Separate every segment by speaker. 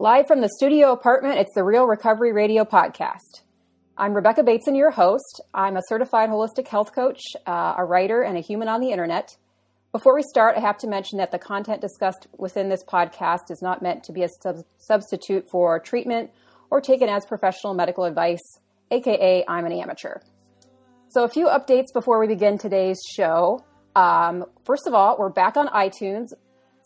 Speaker 1: Live from the studio apartment, it's the Real Recovery Radio podcast. I'm Rebecca Bateson, your host. I'm a certified holistic health coach, uh, a writer, and a human on the internet. Before we start, I have to mention that the content discussed within this podcast is not meant to be a sub- substitute for treatment or taken as professional medical advice, aka, I'm an amateur. So, a few updates before we begin today's show. Um, first of all, we're back on iTunes.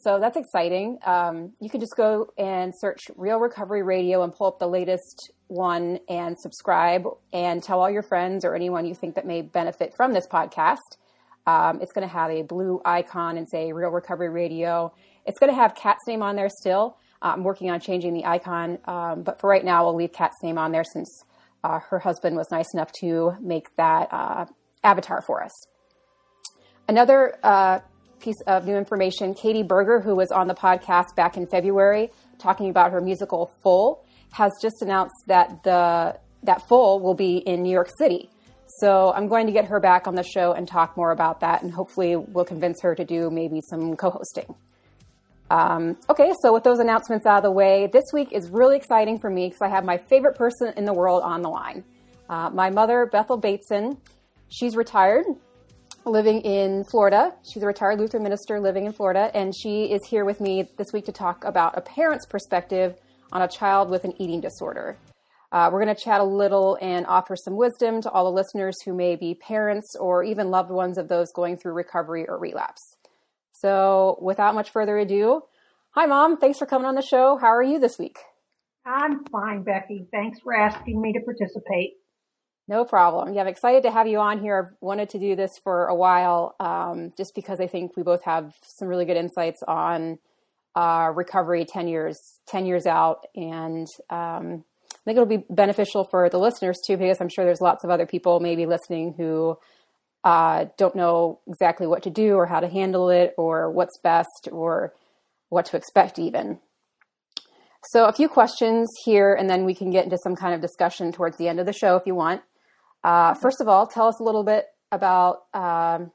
Speaker 1: So that's exciting. Um, you can just go and search Real Recovery Radio and pull up the latest one and subscribe and tell all your friends or anyone you think that may benefit from this podcast. Um, it's going to have a blue icon and say Real Recovery Radio. It's going to have Kat's name on there still. Uh, I'm working on changing the icon, um, but for right now, we'll leave Kat's name on there since uh, her husband was nice enough to make that uh, avatar for us. Another uh, piece of new information. Katie Berger, who was on the podcast back in February talking about her musical Full, has just announced that the that Full will be in New York City. So I'm going to get her back on the show and talk more about that, and hopefully we'll convince her to do maybe some co-hosting. Um, okay, so with those announcements out of the way, this week is really exciting for me because I have my favorite person in the world on the line. Uh, my mother, Bethel Bateson, she's retired living in Florida. She's a retired Lutheran minister living in Florida, and she is here with me this week to talk about a parent's perspective on a child with an eating disorder. Uh, we're going to chat a little and offer some wisdom to all the listeners who may be parents or even loved ones of those going through recovery or relapse. So, without much further ado, hi, Mom. Thanks for coming on the show. How are you this week?
Speaker 2: I'm fine, Becky. Thanks for asking me to participate.
Speaker 1: No problem. Yeah, I'm excited to have you on here. I've wanted to do this for a while, um, just because I think we both have some really good insights on uh, recovery ten years ten years out, and um, I think it'll be beneficial for the listeners too, because I'm sure there's lots of other people maybe listening who uh, don't know exactly what to do or how to handle it or what's best or what to expect even. So, a few questions here, and then we can get into some kind of discussion towards the end of the show if you want. Uh, first of all, tell us a little bit about um,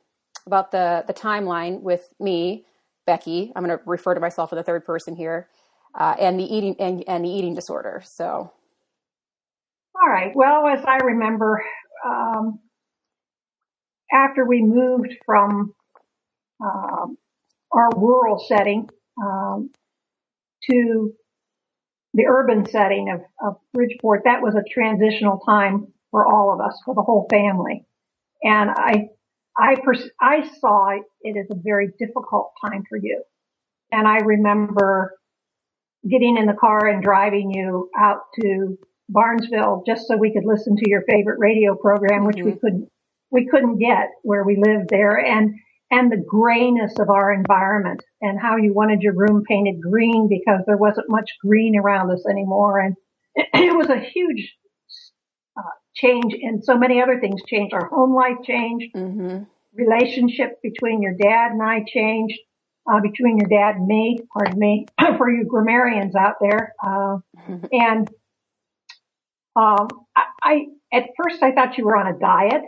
Speaker 1: about the the timeline with me, Becky. I'm going to refer to myself in the third person here, uh, and the eating and, and the eating disorder. So,
Speaker 2: all right. Well, as I remember, um, after we moved from um, our rural setting um, to the urban setting of, of Bridgeport, that was a transitional time for all of us, for the whole family. And I, I, pers- I saw it as a very difficult time for you. And I remember getting in the car and driving you out to Barnesville just so we could listen to your favorite radio program, which mm-hmm. we couldn't, we couldn't get where we lived there. And, and the grayness of our environment and how you wanted your room painted green because there wasn't much green around us anymore. And it was a huge change and so many other things changed. Our home life changed. Mm-hmm. Relationship between your dad and I changed. Uh, between your dad and me, pardon me, for you grammarians out there. Uh, and um, I, I, at first I thought you were on a diet,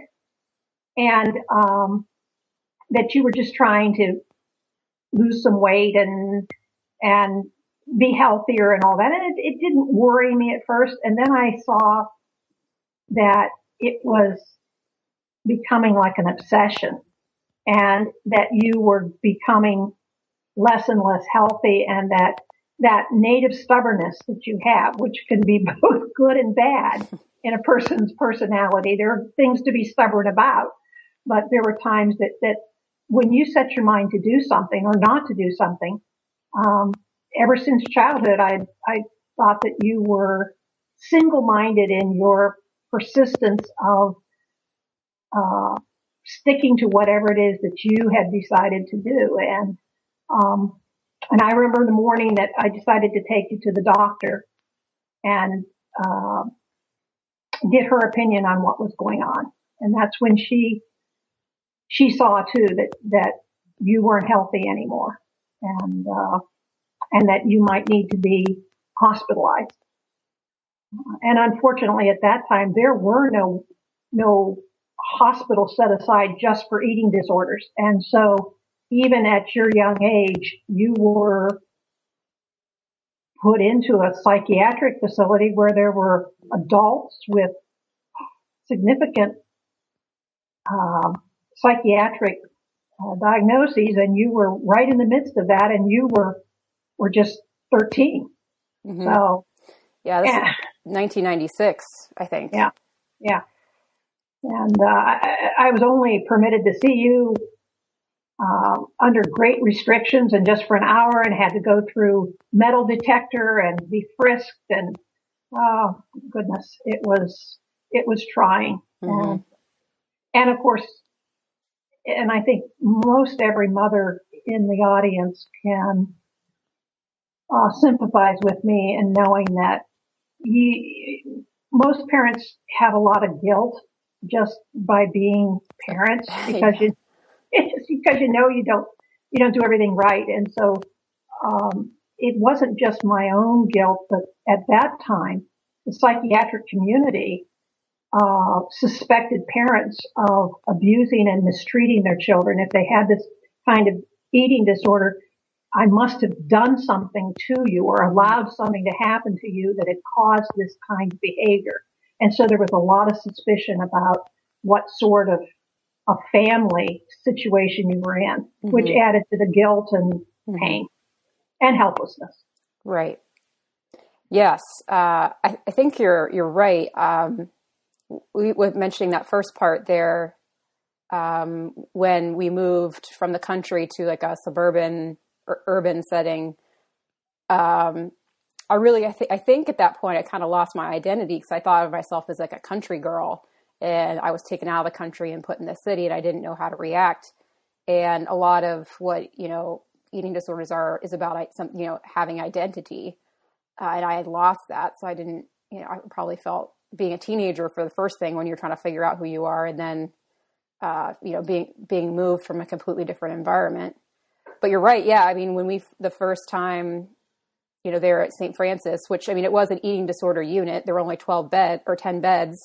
Speaker 2: and um, that you were just trying to lose some weight and and be healthier and all that. And it, it didn't worry me at first. And then I saw that it was becoming like an obsession and that you were becoming less and less healthy and that that native stubbornness that you have, which can be both good and bad in a person's personality. There are things to be stubborn about, but there were times that, that when you set your mind to do something or not to do something, um, ever since childhood, I, I thought that you were single-minded in your persistence of uh, sticking to whatever it is that you had decided to do. And um, and I remember the morning that I decided to take you to the doctor and uh, get her opinion on what was going on. And that's when she she saw too that that you weren't healthy anymore, and uh, and that you might need to be hospitalized. And unfortunately, at that time, there were no, no hospitals set aside just for eating disorders. And so even at your young age, you were put into a psychiatric facility where there were adults with significant um, psychiatric uh, diagnoses, and you were right in the midst of that, and you were were just 13. Mm-hmm. So,
Speaker 1: yeah, this yeah. Is 1996, I think.
Speaker 2: Yeah, yeah. And uh, I, I, was only permitted to see you uh, under great restrictions and just for an hour, and had to go through metal detector and be frisked, and oh goodness, it was it was trying. Mm-hmm. And, and of course, and I think most every mother in the audience can uh, sympathize with me in knowing that you, most parents have a lot of guilt just by being parents because you it's because you know you don't you don't do everything right, and so um, it wasn't just my own guilt, but at that time the psychiatric community uh, suspected parents of abusing and mistreating their children if they had this kind of eating disorder. I must have done something to you or allowed something to happen to you that had caused this kind of behavior. And so there was a lot of suspicion about what sort of a family situation you were in, mm-hmm. which added to the guilt and mm-hmm. pain and helplessness.
Speaker 1: Right. Yes, uh, I, I, think you're you're right. Um, we, with mentioning that first part there, um, when we moved from the country to like a suburban urban setting, um, I really, I, th- I think at that point I kind of lost my identity because I thought of myself as like a country girl and I was taken out of the country and put in the city and I didn't know how to react. And a lot of what, you know, eating disorders are is about some, you know, having identity. Uh, and I had lost that. So I didn't, you know, I probably felt being a teenager for the first thing when you're trying to figure out who you are and then uh, you know being being moved from a completely different environment but you're right yeah i mean when we the first time you know there at st francis which i mean it was an eating disorder unit there were only 12 bed or 10 beds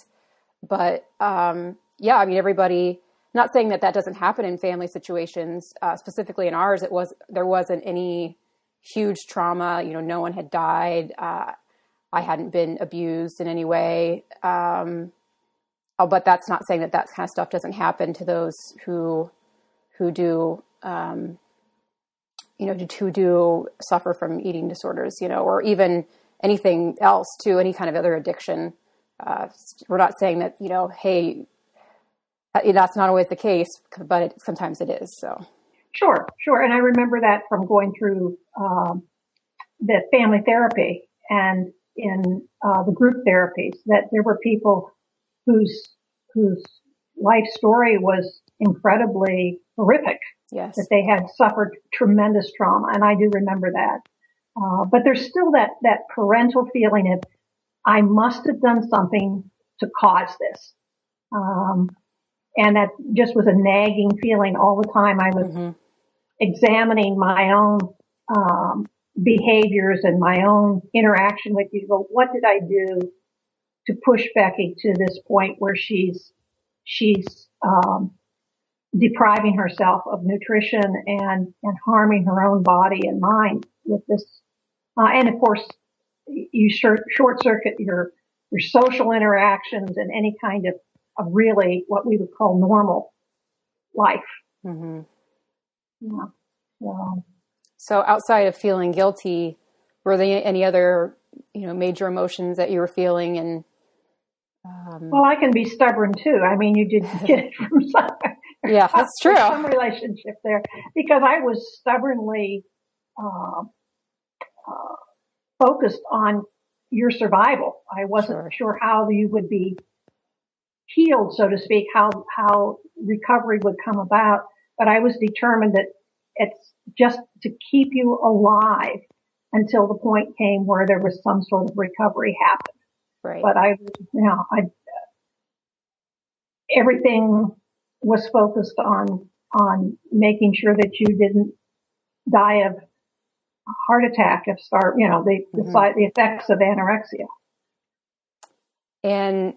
Speaker 1: but um, yeah i mean everybody not saying that that doesn't happen in family situations uh, specifically in ours it was there wasn't any huge trauma you know no one had died uh, I hadn't been abused in any way. Um, oh, but that's not saying that that kind of stuff doesn't happen to those who who do um, you know who do suffer from eating disorders, you know, or even anything else to any kind of other addiction. Uh, we're not saying that you know, hey, uh, that's not always the case, but it, sometimes it is. So
Speaker 2: sure, sure, and I remember that from going through um, the family therapy and in uh, the group therapies that there were people whose whose life story was incredibly horrific.
Speaker 1: Yes.
Speaker 2: That they had suffered tremendous trauma, and I do remember that. Uh, but there's still that that parental feeling of I must have done something to cause this, um, and that just was a nagging feeling all the time. I was mm-hmm. examining my own um, behaviors and my own interaction with people. What did I do to push Becky to this point where she's she's um, depriving herself of nutrition and and harming her own body and mind with this? Uh, and of course, you short, short circuit your your social interactions and any kind of, of really what we would call normal life. Mm-hmm.
Speaker 1: Yeah. So, so outside of feeling guilty, were there any other, you know, major emotions that you were feeling? And
Speaker 2: um... well, I can be stubborn too. I mean, you did get it from somewhere.
Speaker 1: Yeah, that's true.
Speaker 2: Some relationship there because I was stubbornly uh, uh, focused on your survival. I wasn't sure. sure how you would be healed, so to speak, how how recovery would come about. But I was determined that it's just to keep you alive until the point came where there was some sort of recovery happened.
Speaker 1: Right.
Speaker 2: But I, you know, I, everything was focused on, on making sure that you didn't die of a heart attack if start, you know, the, mm-hmm. the, the effects of anorexia.
Speaker 1: And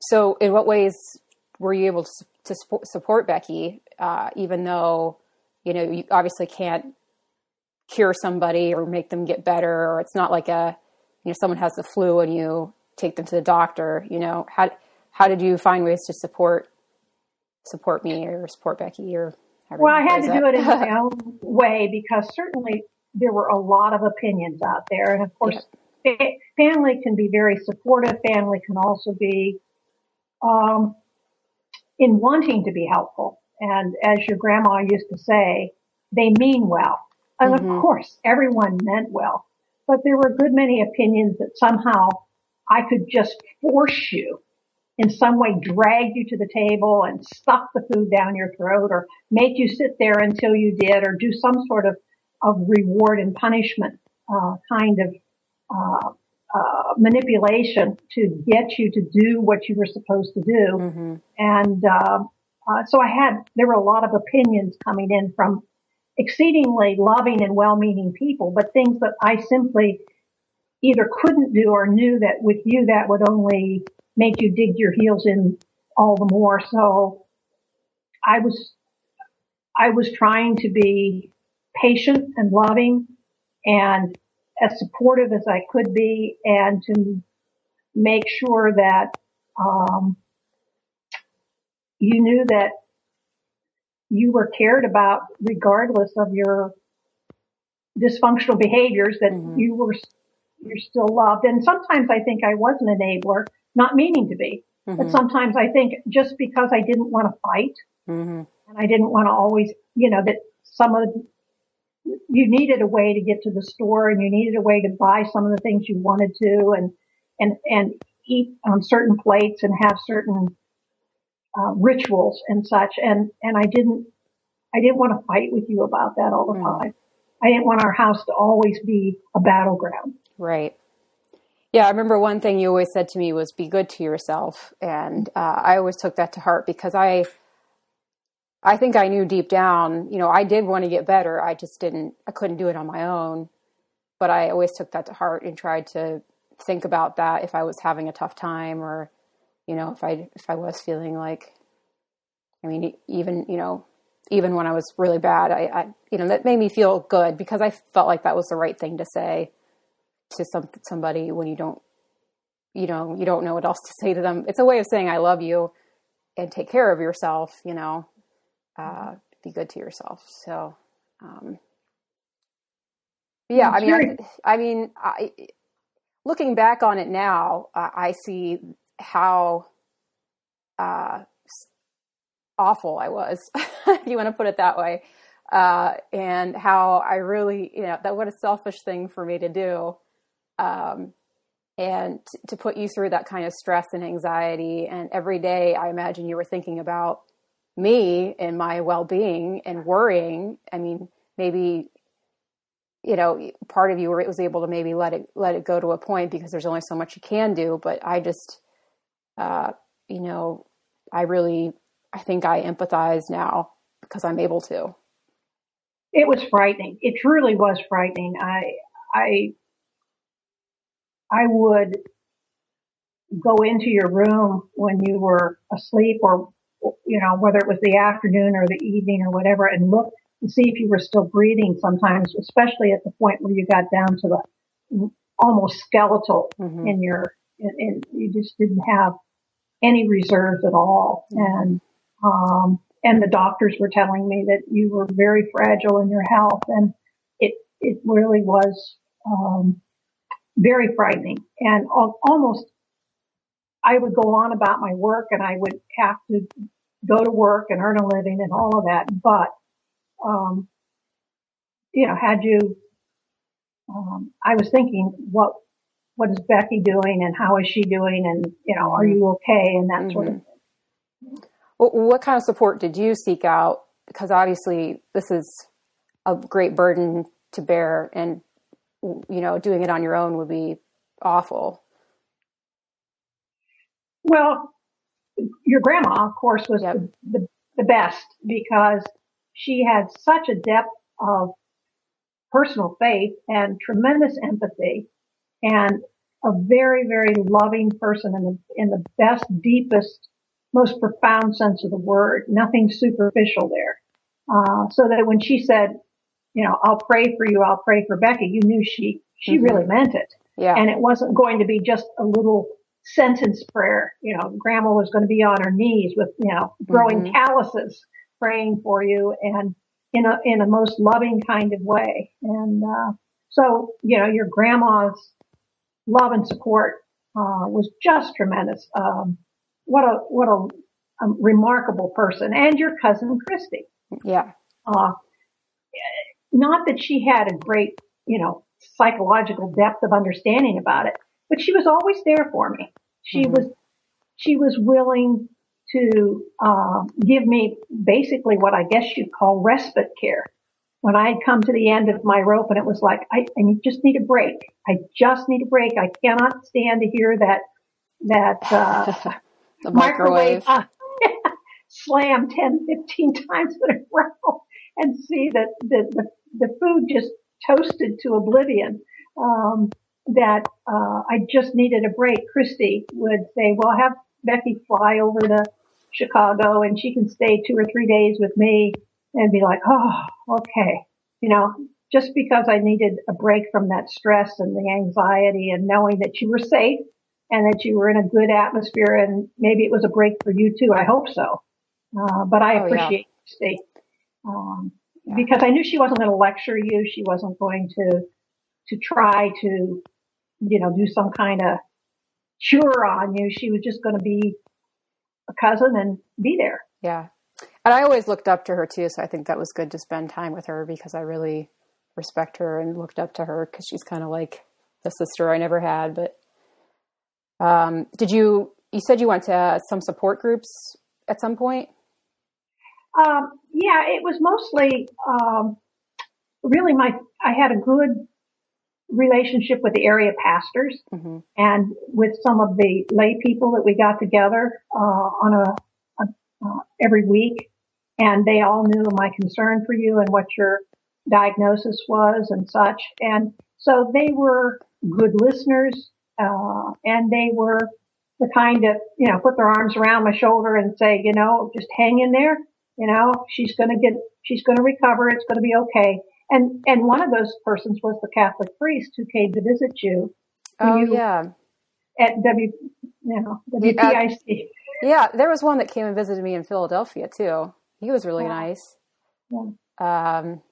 Speaker 1: so in what ways were you able to, to support Becky, uh, even though you know, you obviously can't cure somebody or make them get better, or it's not like a, you know, someone has the flu and you take them to the doctor. You know, how how did you find ways to support support me or support Becky or?
Speaker 2: Well, I had to do it in my own way because certainly there were a lot of opinions out there, and of course, yeah. family can be very supportive. Family can also be um, in wanting to be helpful. And as your grandma used to say, they mean well. And mm-hmm. of course, everyone meant well. But there were a good many opinions that somehow I could just force you in some way drag you to the table and stuff the food down your throat or make you sit there until you did or do some sort of, of reward and punishment, uh, kind of, uh, uh, manipulation to get you to do what you were supposed to do. Mm-hmm. And, uh, uh, so I had, there were a lot of opinions coming in from exceedingly loving and well-meaning people, but things that I simply either couldn't do or knew that with you that would only make you dig your heels in all the more. So I was, I was trying to be patient and loving and as supportive as I could be and to make sure that, um, you knew that you were cared about regardless of your dysfunctional behaviors that mm-hmm. you were you're still loved and sometimes i think i was an enabler not meaning to be mm-hmm. but sometimes i think just because i didn't want to fight mm-hmm. and i didn't want to always you know that some of you needed a way to get to the store and you needed a way to buy some of the things you wanted to and and and eat on certain plates and have certain uh, rituals and such. And, and I didn't, I didn't want to fight with you about that all the mm. time. I didn't want our house to always be a battleground.
Speaker 1: Right. Yeah, I remember one thing you always said to me was be good to yourself, and uh, I always took that to heart because I, I think I knew deep down, you know, I did want to get better. I just didn't, I couldn't do it on my own, but I always took that to heart and tried to think about that if I was having a tough time or you know, if I if I was feeling like, I mean, even you know, even when I was really bad, I, I you know that made me feel good because I felt like that was the right thing to say to some somebody when you don't, you know, you don't know what else to say to them. It's a way of saying I love you and take care of yourself. You know, uh, be good to yourself. So. Um, yeah, I mean, I, I mean, I, looking back on it now, uh, I see how uh, awful I was, if you want to put it that way, uh, and how I really, you know, that what a selfish thing for me to do, um, and t- to put you through that kind of stress and anxiety. And every day, I imagine you were thinking about me and my well-being and worrying. I mean, maybe you know part of you was able to maybe let it let it go to a point because there's only so much you can do but i just uh, you know, I really, I think I empathize now because I'm able to.
Speaker 2: It was frightening. It truly was frightening. I, I, I would go into your room when you were asleep or, you know, whether it was the afternoon or the evening or whatever and look to see if you were still breathing sometimes, especially at the point where you got down to the almost skeletal mm-hmm. in your, and you just didn't have any reserves at all. And, um, and the doctors were telling me that you were very fragile in your health and it, it really was, um, very frightening and almost I would go on about my work and I would have to go to work and earn a living and all of that. But, um, you know, had you, um, I was thinking what what is Becky doing and how is she doing and you know are you okay and that mm-hmm. sort of mm-hmm. thing.
Speaker 1: What kind of support did you seek out? Because obviously this is a great burden to bear, and you know doing it on your own would be awful.
Speaker 2: Well, your grandma, of course, was yep. the, the, the best because she had such a depth of personal faith and tremendous empathy and a very, very loving person in the, in the best, deepest, most profound sense of the word. Nothing superficial there. Uh, so that when she said, you know, I'll pray for you, I'll pray for Becky, you knew she, she
Speaker 1: Mhm.
Speaker 2: really meant it.
Speaker 1: Yeah.
Speaker 2: And it wasn't going to be just a little sentence prayer. You know, grandma was going to be on her knees with, you know, growing
Speaker 1: Mhm.
Speaker 2: calluses praying for you and in a, in a most loving kind of way. And, uh, so, you know, your grandma's love and support, uh, was just tremendous. Um, what a, what a, a remarkable person and your cousin Christy.
Speaker 1: yeah.
Speaker 2: Uh, not that she had a great, you know, psychological depth of understanding about it, but she was always there for me. She
Speaker 1: Mhm.
Speaker 2: was, she was willing to, uh, give me basically what I guess you'd call respite care. When I had come to the end of my rope and it was like, I, I just need a break. I just need a break. I cannot stand to hear that, that, uh,
Speaker 1: the microwave.
Speaker 2: uh, slam 10, 15 times in a row and see that the, the, the food just toasted to oblivion. Um, that, uh, I just needed a break. Christy would say, well, have Becky fly over to Chicago and she can stay two or three days with me and be like, oh, okay. You know, just because I needed a break from that stress and the anxiety and knowing that you were safe and that you were in a good atmosphere and maybe it was a break for you too. I hope so. Uh, but I
Speaker 1: Oh, yeah.
Speaker 2: appreciate Christy. Um,
Speaker 1: Yeah.
Speaker 2: because I knew she wasn't going to lecture you. She wasn't going to, to try to, you know, do some kind of cure on you. She was just going to be a cousin and be there.
Speaker 1: Yeah. And I always looked up to her too, so I think that was good to spend time with her because I really respect her and looked up to her because she's kind of like the sister I never had. But um, did you? You said you went to some support groups at some point.
Speaker 2: Um, yeah, it was mostly, um, really my, I had a good relationship with the area pastors
Speaker 1: hmm
Speaker 2: and with some of the lay people that we got together, uh, on a, a uh, every week. And they all knew my concern for you and what your diagnosis was and such. And so they were good listeners, uh, and they were the kind of, you know, put their arms around my shoulder and say, you know, just hang in there. You know, she's going to get, she's going to recover. It's going to be okay. And, and one of those persons was the Catholic priest who came to visit you
Speaker 1: Oh
Speaker 2: you-
Speaker 1: yeah,
Speaker 2: at W, you know,
Speaker 1: Yeah.
Speaker 2: WPIC.
Speaker 1: yeah. There was one that came and visited me in Philadelphia too. He was really
Speaker 2: Yeah.
Speaker 1: nice.
Speaker 2: Yeah.
Speaker 1: Um,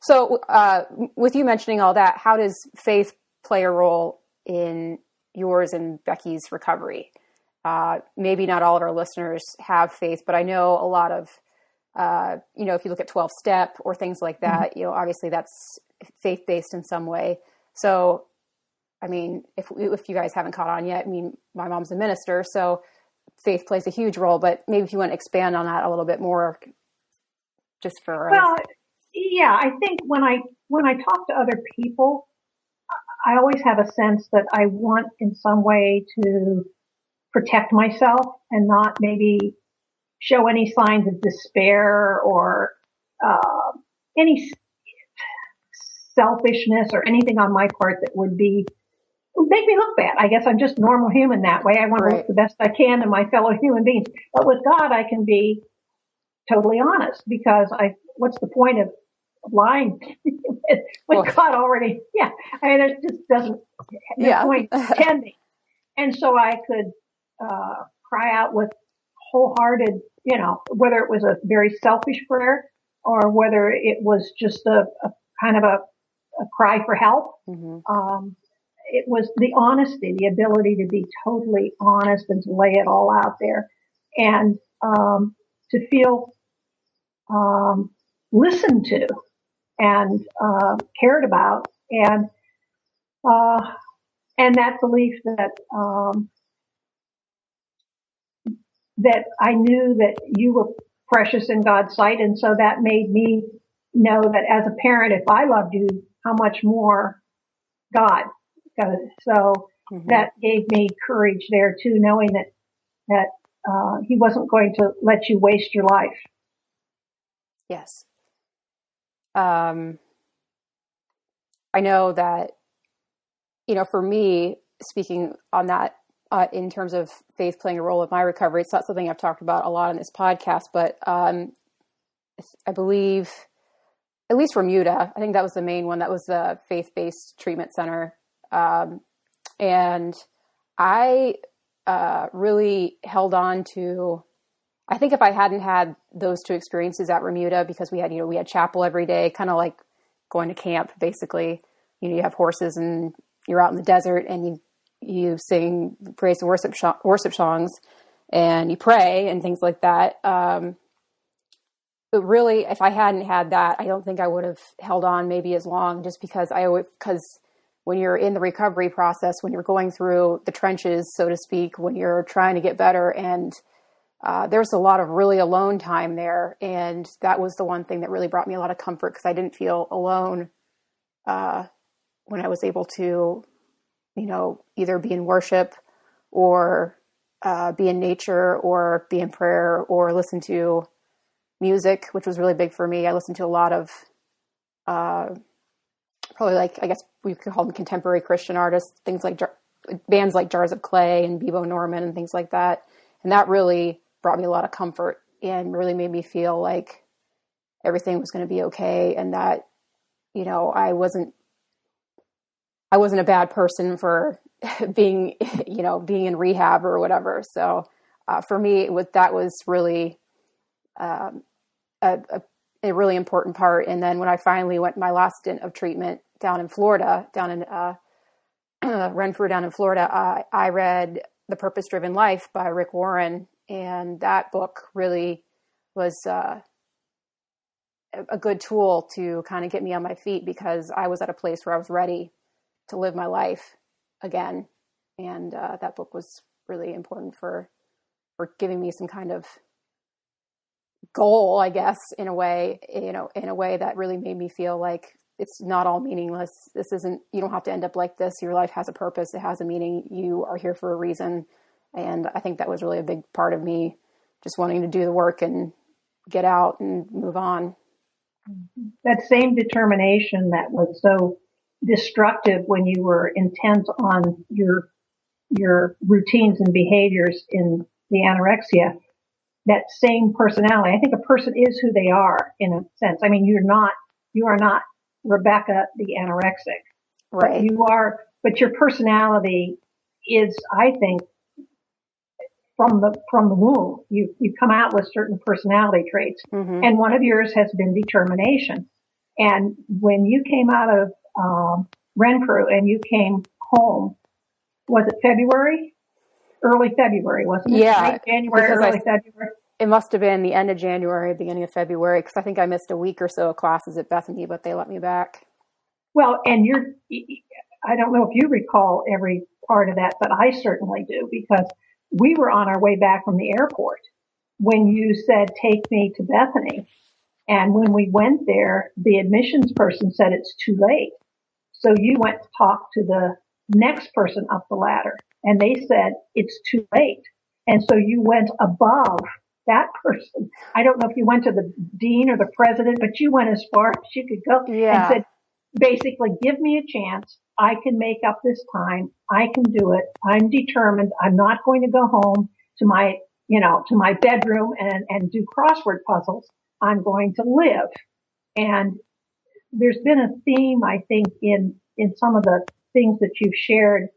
Speaker 1: so, uh, with you mentioning all that, how does faith play a role in yours and Becky's recovery? Uh, maybe not all of our listeners have faith, but I know a lot of, uh, you know, if you look at 12 step or things like that, you know, obviously that's faith based in some way. So, I mean, if, if you guys haven't caught on yet, I mean, my mom's a minister, so faith plays a huge role, but maybe if you want to expand on that a little bit more, just for,
Speaker 2: Well, yeah, I think when I, when I talk to other people, I always have a sense that I want in some way to protect myself and not maybe show any signs of despair or, uh, any selfishness or anything on my part that would be would make me look bad. I guess I'm just normal human that way. I want to look the best I can to my fellow human beings. But with God, I can be totally honest because I, what's the point of lying when
Speaker 1: Well-
Speaker 2: God already, yeah, I mean, it just doesn't, no
Speaker 1: Yeah.
Speaker 2: point pretending. And so I could, uh, cry out with wholehearted, you know, whether it was a very selfish prayer or whether it was just a, a kind of a, a cry for help
Speaker 1: Mhm.
Speaker 2: um, it was the honesty, the ability to be totally honest and to lay it all out there and, um, to feel, um, listened to and, uh, cared about and, uh, and that belief that, um, that I knew that you were precious in God's sight. And so that made me know that as a parent, if I loved you, how much more God. Uh, So
Speaker 1: Mhm.
Speaker 2: that gave me courage there too, knowing that, that, uh, he wasn't going to let you waste your life.
Speaker 1: Yes. Um, I know that, you know, for me, speaking on that, uh, in terms of faith playing a role in my recovery, it's not something I've talked about a lot on this podcast, but um, I believe at least Remuda. I think that was the main one. That was the faith based treatment center. Um, and I uh, really held on to. I think if I hadn't had those two experiences at Remuda, because we had you know we had chapel every day, kind of like going to camp, basically. You know, you have horses and you're out in the desert and you you sing praise and worship worship songs and you pray and things like that. Um, but really, if I hadn't had that, I don't think I would have held on maybe as long, just because I always because when you're in the recovery process, when you're going through the trenches, so to speak, when you're trying to get better, and uh, there's a lot of really alone time there, and that was the one thing that really brought me a lot of comfort because I didn't feel alone uh, when I was able to, you know, either be in worship or uh, be in nature or be in prayer or listen to music, which was really big for me. I listened to a lot of uh, probably like I guess we could call them contemporary Christian artists, things like jar- bands like Jars of Clay and Bebo Norman and things like that, and that really brought me a lot of comfort and really made me feel like everything was going to be okay and that you know I wasn't I wasn't a bad person for being, you know, being in rehab or whatever. So uh, for me, with that was really um, a, a, a, really important part. And then when I finally went my last stint of treatment down in Florida, down in uh, Renfrew, down in Florida, I read The Purpose Driven Life by Rick Warren, and that book really was. Uh, a good tool to kind of get me on my feet because I was at a place where I was ready to live my life again. And uh, that book was really important for for giving me some kind of goal, I guess, in a way, you know, in a way that really made me feel like it's not all meaningless. This isn't, you don't have to end up like this. Your life has a purpose, it has a meaning. You are here for a reason. And I think that was really a big part of me just wanting to do the work and get out and move on.
Speaker 2: That same determination that was so destructive when you were intent on your your routines and behaviors in the anorexia that same personality i think a person is who they are in a sense. I mean you're not you are not rebecca the anorexic.
Speaker 1: Right.
Speaker 2: you are but your personality is i think from the from the womb you you come out with certain personality traits mm-hmm. and one of yours has been determination and when you came out of um, Renfrew and you came home, was it February? Early February, wasn't it?
Speaker 1: Yeah. Late
Speaker 2: January, early I, February.
Speaker 1: It must have been the end of January, beginning of February, because I think I missed a week or so of classes at Bethany, but they let me back.
Speaker 2: Well, and you're, I don't know if you recall every part of that, but I certainly do because we were on our way back from the airport when you said, take me to Bethany. And when we went there, the admissions person said it's too late. So you went to talk to the next person up the ladder and they said it's too late. And so you went above that person. I don't know if you went to the dean or the president, but you went as far as you could go
Speaker 1: yeah.
Speaker 2: and said, basically, give me a chance. I can make up this time. I can do it. I'm determined. I'm not going to go home to my, you know, to my bedroom and, and do crossword puzzles. I'm going to live. And there's been a theme, I think, in, in some of the things that you've shared,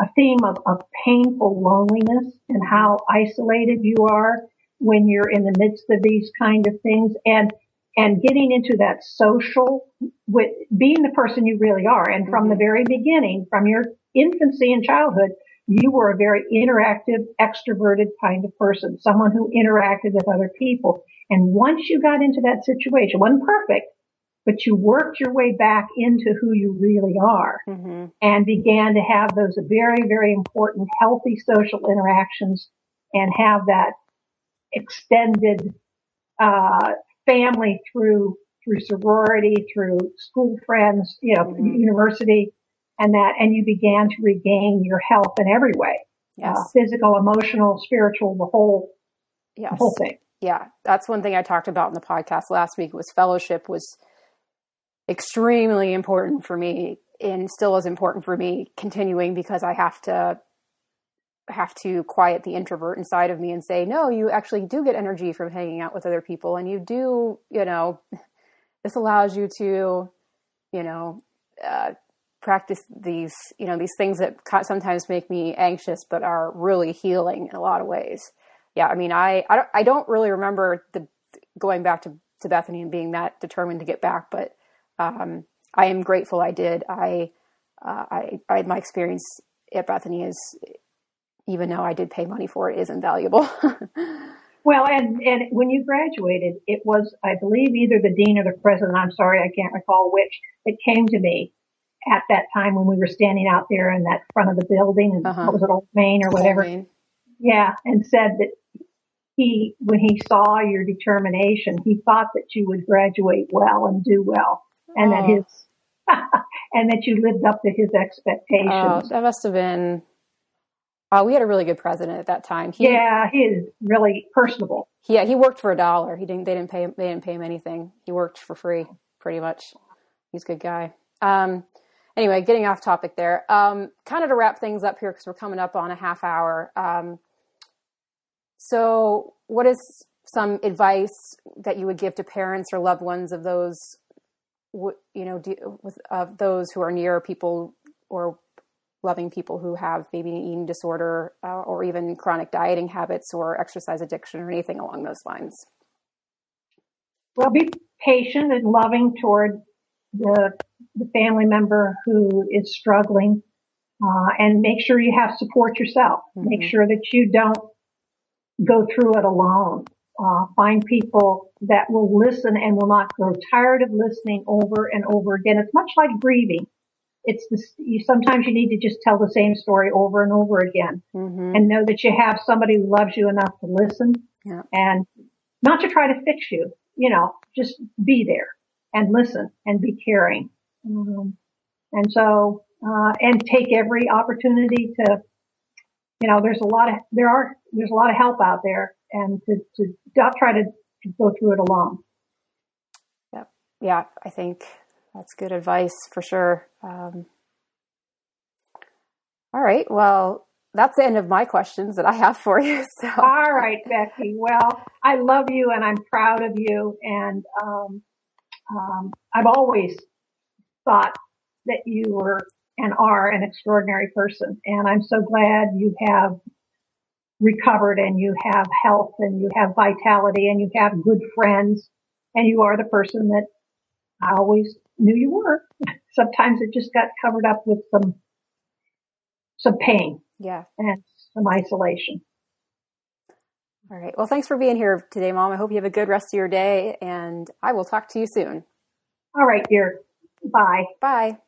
Speaker 2: a theme of, of painful loneliness and how isolated you are when you're in the midst of these kind of things and, and getting into that social with being the person you really are. And from mm-hmm. the very beginning, from your infancy and childhood, you were a very interactive, extroverted kind of person, someone who interacted with other people. And once you got into that situation, wasn't perfect, but you worked your way back into who you really are mm-hmm. and began to have those very, very important healthy social interactions and have that extended uh, family through through sorority, through school friends, you know, mm-hmm. university, and that, and you began to regain your health in every way,
Speaker 1: uh, yes.
Speaker 2: uh, physical, emotional, spiritual, the whole,
Speaker 1: yes.
Speaker 2: the whole thing.
Speaker 1: Yeah, that's one thing I talked about in the podcast last week. Was fellowship was extremely important for me and still is important for me continuing because I have to have to quiet the introvert inside of me and say, no, you actually do get energy from hanging out with other people and you do, you know, this allows you to, you know, uh, practice these, you know, these things that sometimes make me anxious, but are really healing in a lot of ways. Yeah, I mean, I I don't, I don't really remember the going back to, to Bethany and being that determined to get back, but um, I am grateful I did. I, uh, I, I my experience at Bethany is, even though I did pay money for it, is invaluable.
Speaker 2: Well, and, and when you graduated, it was, I believe, either the dean or the president. I'm sorry, I can't recall which. It came to me at that time when we were standing out there in that front of the building, and uh-huh. what was it, Old Main or whatever? Main. Yeah, and said that he, when he saw your determination, he thought that you would graduate well and do well, and oh. that his, and that you lived up to his expectations. Oh,
Speaker 1: that must have been uh, we had a really good president at that time.
Speaker 2: He, yeah, he is really personable.
Speaker 1: Yeah, he worked for a dollar. He didn't. They didn't pay. They didn't pay him anything. He worked for free, pretty much. He's a good guy. Um, anyway, getting off topic there. Um, kind of to wrap things up here because we're coming up on a half hour. Um, so, what is some advice that you would give to parents or loved ones of those, you know, with of those who are near people or loving people who have maybe an eating disorder uh, or even chronic dieting habits or exercise addiction or anything along those lines?
Speaker 2: Well, be patient and loving toward the, the family member who is struggling uh, and make sure you have support yourself. Mm-hmm. Make sure that you don't go through it alone. Uh, find people that will listen and will not grow tired of listening over and over again. It's much like grieving it's the, you, sometimes you need to just tell the same story over and over again mm-hmm. and know that you have somebody who loves you enough to listen yeah. and not to try to fix you, you know, just be there and listen and be caring. Um, and so, uh, and take every opportunity to, you know, there's a lot of, there are, there's a lot of help out there and to, to not try to, to go through it alone.
Speaker 1: Yeah. Yeah. I think that's good advice for sure. Um, all right. Well, that's the end of my questions that I have for you. So.
Speaker 2: All right, Becky. Well, I love you and I'm proud of you. And um, um, I've always thought that you were and are an extraordinary person. And I'm so glad you have recovered and you have health and you have vitality and you have good friends and you are the person that I always knew you were. Sometimes it just got covered up with some, some pain.
Speaker 1: Yeah.
Speaker 2: And some isolation.
Speaker 1: All right. Well, thanks for being here today, Mom. I hope you have a good rest of your day and I will talk to you soon.
Speaker 2: All right, dear. Bye.
Speaker 1: Bye.